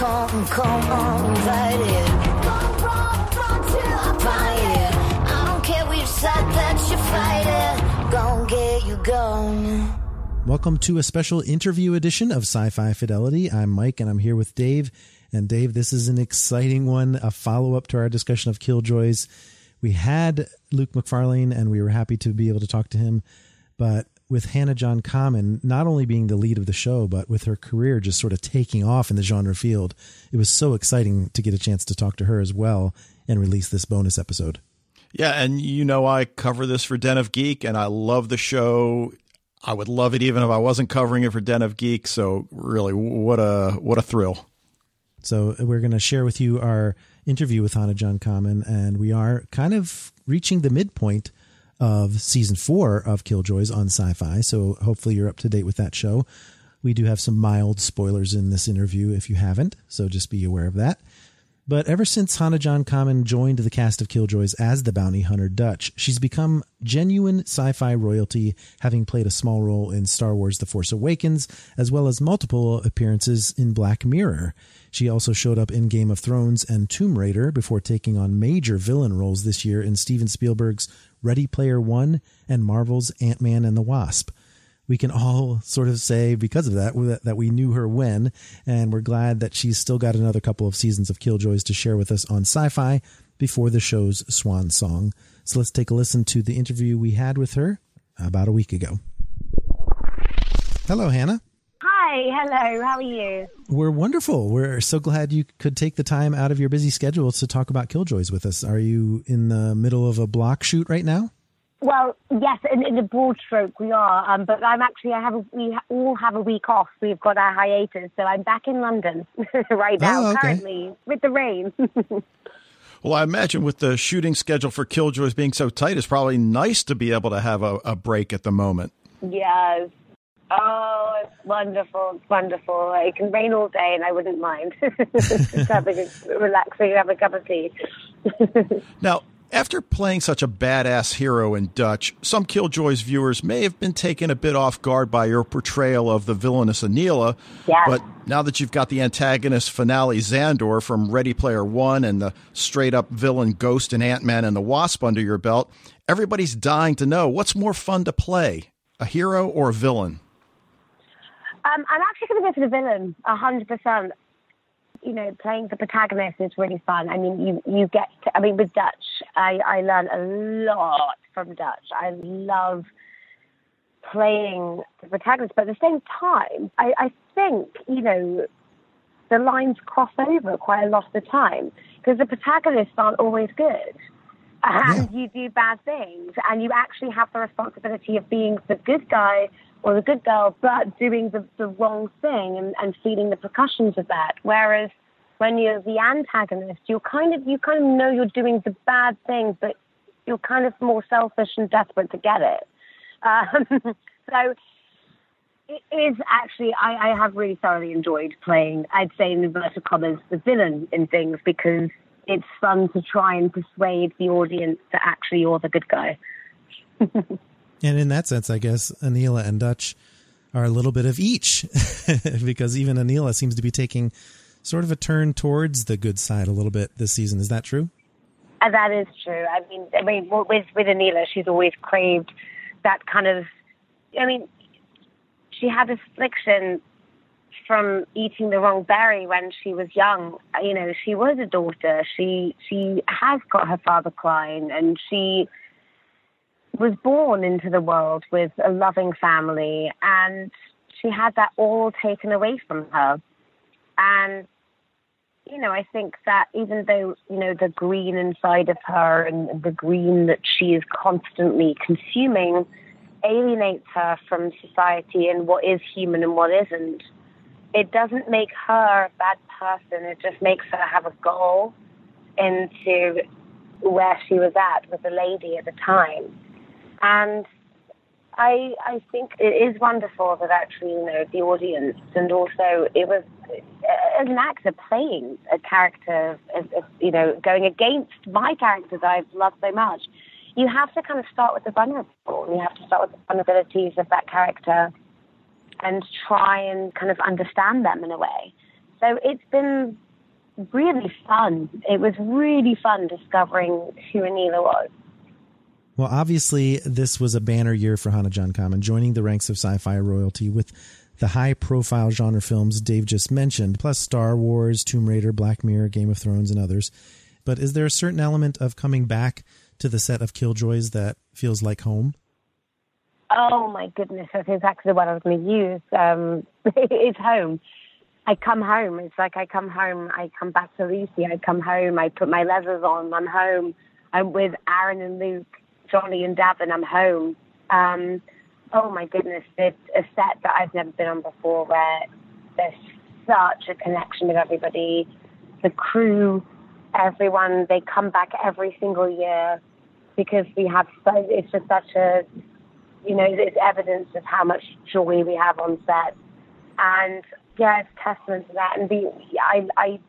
Come, come. Welcome to a special interview edition of Sci Fi Fidelity. I'm Mike and I'm here with Dave. And Dave, this is an exciting one, a follow up to our discussion of Killjoys. We had Luke Macfarlane and we were happy to be able to talk to him. But with Hannah John Kamen not only being the lead of the show, but with her career just sort of taking off in the genre field, it was so exciting to get a chance to talk to her as well and release this bonus episode. Yeah, and you know I cover this for Den of Geek, and I love the show. I would love it even if I wasn't covering it for Den of Geek. So really, what a what a thrill! So we're going to share with you our interview with Hannah John Kamen, and we are kind of reaching the midpoint of season four of Killjoys on Syfy. So hopefully you're up to date with that show. We do have some mild spoilers in this interview if you haven't, so just be aware of that. But ever since Hannah John Kamen joined the cast of Killjoys as the bounty hunter Dutch, she's become genuine sci fi royalty, having played a small role in Star Wars The Force Awakens, as well as multiple appearances in Black Mirror. She also showed up in Game of Thrones and Tomb Raider before taking on major villain roles this year in Steven Spielberg's Ready Player One and Marvel's Ant Man and the Wasp we can all sort of say because of that that we knew her when, and we're glad that she's still got another couple of seasons of Killjoys to share with us on Syfy before the show's swan song. So let's take a listen to the interview we had with her about a week ago. Hello, Hannah. Hi, hello. How are you? We're wonderful. We're so glad you could take the time out of your busy schedule to talk about Killjoys with us. Are you in the middle of a block shoot right now? Well, yes, in, in a broad stroke we are, um, but I'm actually I have a, we all have a week off. We've got our hiatus, so I'm back in London right now, Oh, okay. currently with the rain. Well, I imagine with the shooting schedule for Killjoys being so tight, it's probably nice to be able to have a, a break at the moment. yes. Oh, it's wonderful. It's wonderful. It can rain all day, and I wouldn't mind. Just having a relaxing, have a cup of tea. Now, after playing such a badass hero in Dutch, some Killjoys viewers may have been taken a bit off guard by your portrayal of the villainous Anila. Yes. But now that you've got the antagonist F'Nale Zandor from Ready Player One and the straight up villain Ghost and Ant Man and the Wasp under your belt, everybody's dying to know what's more fun to play, a hero or a villain? Um, I'm actually going to go for the villain, a hundred percent. You know, playing the protagonist is really fun. I mean, you you get. To, I mean, with Dutch, I I learn a lot from Dutch. I love playing the protagonist, but at the same time, I, I think you know the lines cross over quite a lot of the time because the protagonists aren't always good. And you do bad things, and you actually have the responsibility of being the good guy or the good girl, but doing the, the wrong thing and, and feeling the repercussions of that. Whereas when you're the antagonist, you're kind of you kind of know you're doing the bad thing, but you're kind of more selfish and desperate to get it. Um, so it is actually I, I have really thoroughly enjoyed playing. I'd say in inverted commas the villain in things because it's fun to try and persuade the audience that actually you're the good guy. And in that sense, I guess Anila and Dutch are a little bit of each because even Anila seems to be taking sort of a turn towards the good side a little bit this season. Is that true? And that is true. I mean, I mean, with with Anila, she's always craved that kind of. I mean, she had this affliction from eating the wrong berry when she was young. You know, she was a daughter. She she has got her father Khlyen, and she was born into the world with a loving family, and she had that all taken away from her. And you know, I think that even though, you know, the green inside of her and the green that she is constantly consuming alienates her from society and what is human and what isn't. It doesn't make her a bad person. It just makes her have a goal into where she was at with the lady at the time. And I I think it is wonderful that actually you know the audience and also it was as an actor playing a character you know going against my character that I've loved so much. You have to kind of start with the vulnerable. You have to start with the vulnerabilities of that character and try and kind of understand them in a way. So it's been really fun. It was really fun discovering who Anila was. Well, obviously, this was a banner year for Hannah John Kamen, joining the ranks of sci fi royalty with the high profile genre films Dave just mentioned, plus Star Wars, Tomb Raider, Black Mirror, Game of Thrones, and others. But is there a certain element of coming back to the set of Killjoys that feels like home? Oh my goodness, that's exactly what I was going to use. Um, it's home. I come home. It's like I come home. I come back to Lucy. I come home. I put my leathers on. I'm home. I'm with Aaron and Luke, Johnny and Davin. I'm home. Um, oh my goodness, it's a set that I've never been on before where there's such a connection with everybody. The crew, everyone, they come back every single year because we have so, it's just such a, you know, it's evidence of how much joy we have on set. And yeah, it's testament to that. And the, I, I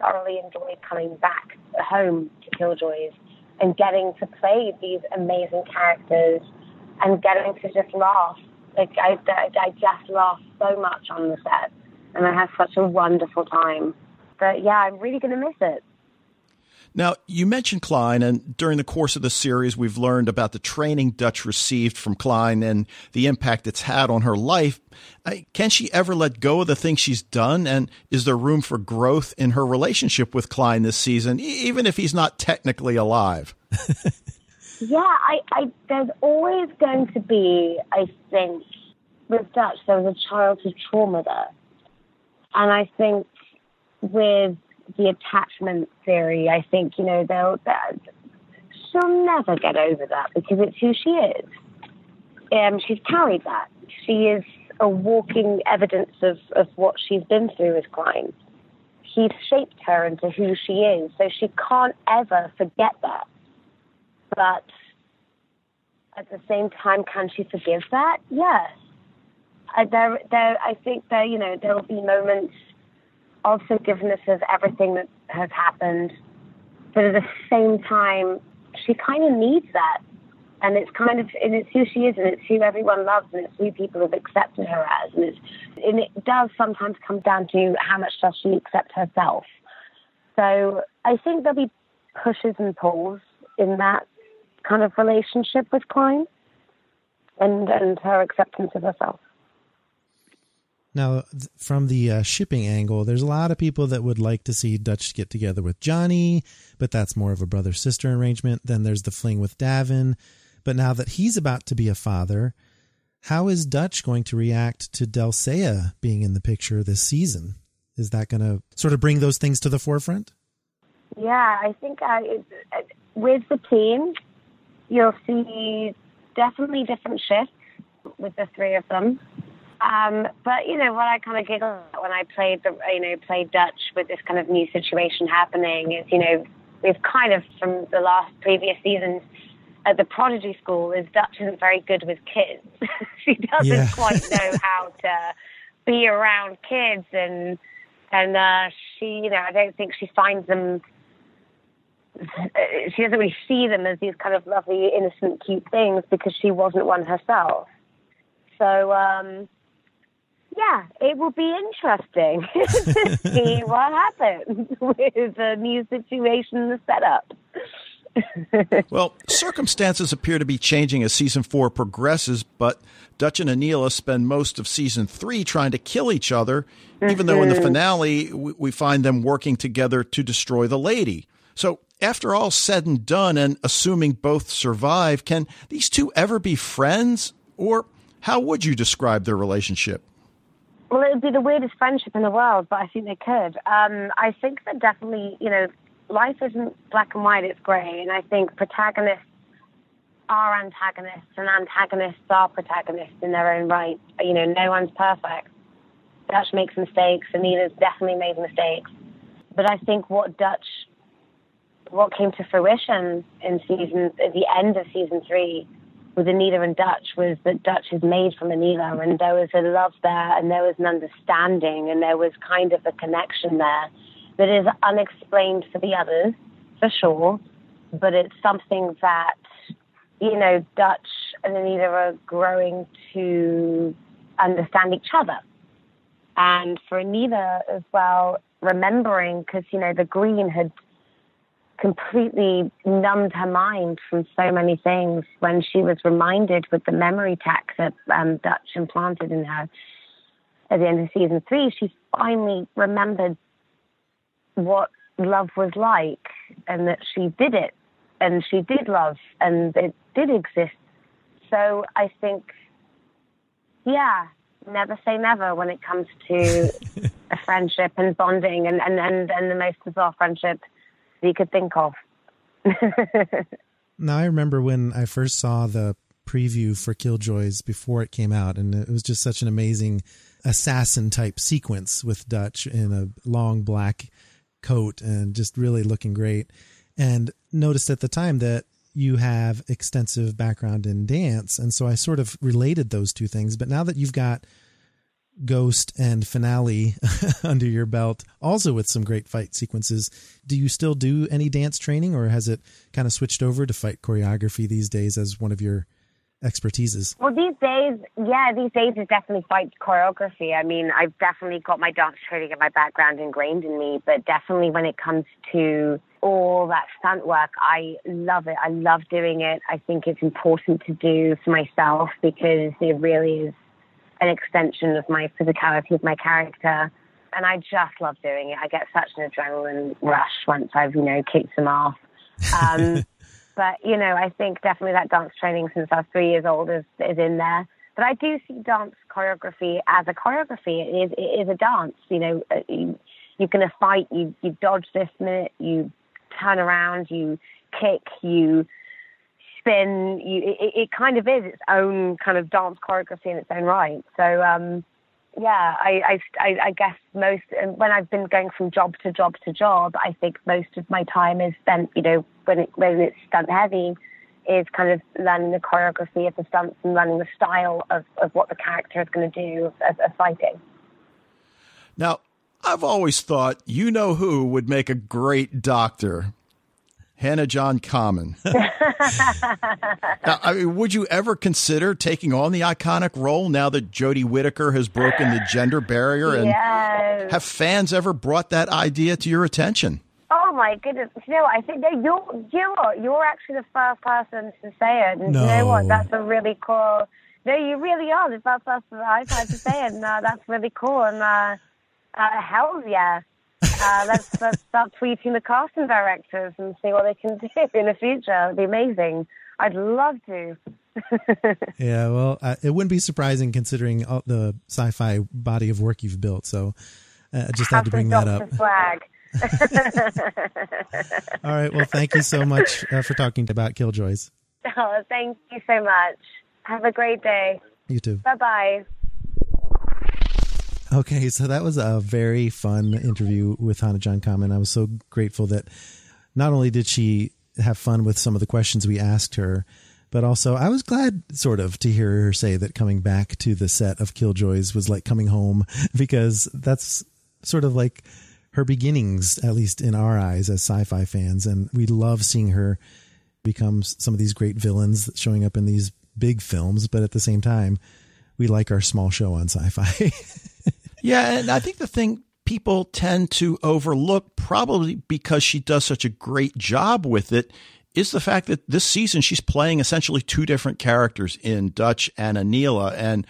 thoroughly enjoyed coming back home to Killjoys and getting to play these amazing characters and getting to just laugh. Like I, I, I just laugh so much on the set, and I have such a wonderful time. But yeah, I'm really going to miss it. Now, you mentioned Khlyen, and during the course of the series, we've learned about the training Dutch received from Khlyen and the impact it's had on her life. Uh, can she ever let go of the things she's done? And is there room for growth in her relationship with Khlyen this season, even if he's not technically alive? yeah, I, I, there's always going to be, I think, with Dutch, there was a childhood trauma there. And I think with the attachment theory, I think, you know, they'll, she'll never get over that because it's who she is. Um, she's carried that. She is a walking evidence of, of what she's been through with Khlyen. He's shaped her into who she is, so she can't ever forget that. But at the same time, can she forgive that? Yes. I, there, there, I think there, you know, there will be moments of forgiveness of everything that has happened. But at the same time, she kind of needs that. And it's kind of, and it's who she is, and it's who everyone loves, and it's who people have accepted her as. And, it's, and it does sometimes come down to how much does she accept herself. So I think there'll be pushes and pulls in that kind of relationship with Khlyen and, and her acceptance of herself. Now, from the uh, shipping angle, there's a lot of people that would like to see Dutch get together with Johnny, but that's more of a brother sister arrangement. Then there's the fling with Davin. But now that he's about to be a father, how is Dutch going to react to Delle Seyah being in the picture this season? Is that going to sort of bring those things to the forefront? Yeah, I think with the team, you'll see definitely different shifts with the three of them. Um, but you know what I kind of giggle when I played the you know played Dutch with this kind of new situation happening is you know we've kind of from the last previous seasons at the prodigy school is Dutch isn't very good with kids. she doesn't yeah. quite know how to be around kids and and uh, she you know I don't think she finds them. She doesn't really see them as these kind of lovely, innocent, cute things because she wasn't one herself. So um, yeah, it will be interesting to see what happens with the new situation the setup. well, circumstances appear to be changing as season four progresses, but Dutch and Anila spend most of season three trying to kill each other, mm-hmm. even though in the mm-hmm. finale we find them working together to destroy the lady. So, after all said and done, and assuming both survive, can these two ever be friends? Or how would you describe their relationship? Well, it would be the weirdest friendship in the world, but I think they could. Um, I think that definitely, you know, life isn't black and white; it's grey, and I think protagonists are antagonists, and antagonists are protagonists in their own right. You know, no one's perfect. Dutch makes mistakes, Anila's definitely made mistakes. But I think what Dutch, what came to fruition in season, at the end of season three, with Anila and Dutch was that Dutch is made from Anila, and there was a love there, and there was an understanding, and there was kind of a connection there that is unexplained for the others, for sure, but it's something that, you know, Dutch and Anila are growing to understand each other. And for Anila as well, remembering, because, you know, the green had completely numbed her mind from so many things when she was reminded with the memory tech that um, Dutch implanted in her at the end of season three, she finally remembered what love was like and that she did it and she did love and it did exist. So I think, yeah, never say never when it comes to a friendship and bonding and, and, and, and the most bizarre friendship you could think of. now, I remember when I first saw the preview for Killjoys before it came out, and it was just such an amazing assassin type sequence with Dutch in a long black coat and just really looking great. And noticed at the time that you have extensive background in dance. And so I sort of related those two things. But now that you've got Ghost and F'Nale under your belt, also with some great fight sequences. Do you still do any dance training, or has it kind of switched over to fight choreography these days as one of your expertises? Well, these days, yeah, these days is definitely fight choreography. I mean, I've definitely got my dance training and my background ingrained in me, but definitely when it comes to all that stunt work, I love it. I love doing it. I think it's important to do for myself because it really is an extension of my physicality of my character. And I just love doing it. I get such an adrenaline rush once I've, you know, kicked them off. Um, but, you know, I think definitely that dance training since I was three years old is, is in there. But I do see dance choreography as a choreography. It is, it is a dance. You know, uh, you, you're going to fight, you, you dodge this minute, you turn around, you kick, you spin. You, it, it, kind of is its own kind of dance choreography in its own right. So um, yeah, I, I, I guess most when I've been going from job to job to job, I think most of my time is spent, you know, when it when it's stunt heavy, is kind of learning the choreography of the stunts and learning the style of, of what the character is going to do of, of fighting. Now, I've always thought you know who would make a great doctor. Hannah John Kamen. now, I mean, would you ever consider taking on the iconic role now that Jodie Whittaker has broken the gender barrier? And yes. have fans ever brought that idea to your attention? Oh my goodness! You know, I think that you're you're you're actually the first person to say it. And no. you know what? That's a really cool. No, you really are the first person I've had to say it, and uh, that's really cool. And uh, uh, hell yeah! Uh, let's, let's start tweeting the casting directors and see what they can do in the future. It'd be amazing. I'd love to. yeah, well, uh, it wouldn't be surprising considering all the sci-fi body of work you've built. So uh, I just had to bring that up. Flag. all right. Well, thank you so much uh, for talking about Killjoys. Oh, thank you so much. Have a great day. You too. Bye bye. Okay, so that was a very fun interview with Hannah John Kamen. I was so grateful that not only did she have fun with some of the questions we asked her, but also I was glad sort of to hear her say that coming back to the set of Killjoys was like coming home because that's sort of like her beginnings, at least in our eyes as sci-fi fans. And we love seeing her become some of these great villains showing up in these big films, but at the same time, we like our small show on Syfy. Yeah, and I think the thing people tend to overlook, probably because she does such a great job with it, is the fact that this season she's playing essentially two different characters in Dutch and Anila. And,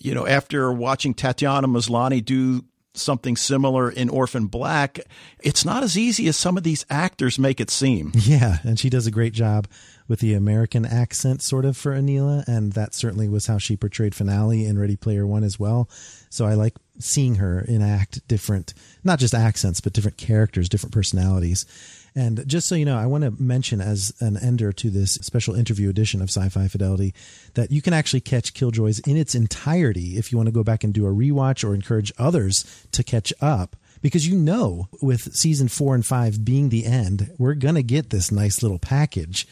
you know, after watching Tatiana Maslany do something similar in Orphan Black, it's not as easy as some of these actors make it seem. Yeah, and she does a great job with the American accent sort of for Anila, and that certainly was how she portrayed F'Nale in Ready Player One as well. So I like seeing her enact different, not just accents, but different characters, different personalities. And just so you know, I want to mention as an ender to this special interview edition of Sci Fi Fidelity that you can actually catch Killjoys in its entirety if you want to go back and do a rewatch or encourage others to catch up. Because you know, with season four and five being the end, we're going to get this nice little package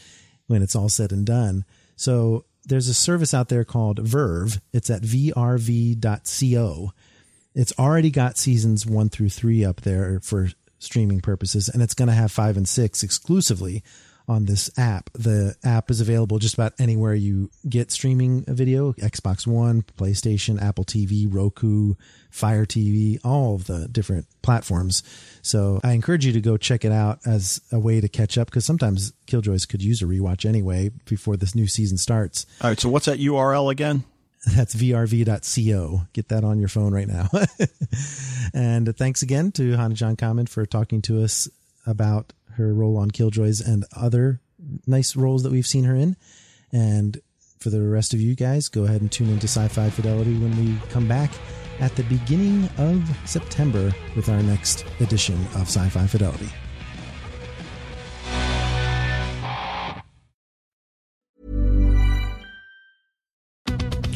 when it's all said and done. So there's a service out there called Verve. It's at vrv.co. It's already got seasons one through three up there for streaming purposes, and it's going to have five and six exclusively on this app. The app is available just about anywhere you get streaming video Xbox One, PlayStation, Apple TV, Roku, Fire TV, all of the different platforms. So I encourage you to go check it out as a way to catch up because sometimes Killjoys could use a rewatch anyway before this new season starts. All right. So what's that URL again? That's vrv.co. Get that on your phone right now. and thanks again to Hannah John Kamen for talking to us about her role on Killjoys and other nice roles that we've seen her in. And for the rest of you guys, go ahead and tune into Sci Fi Fidelity when we come back at the beginning of September with our next edition of Sci Fi Fidelity.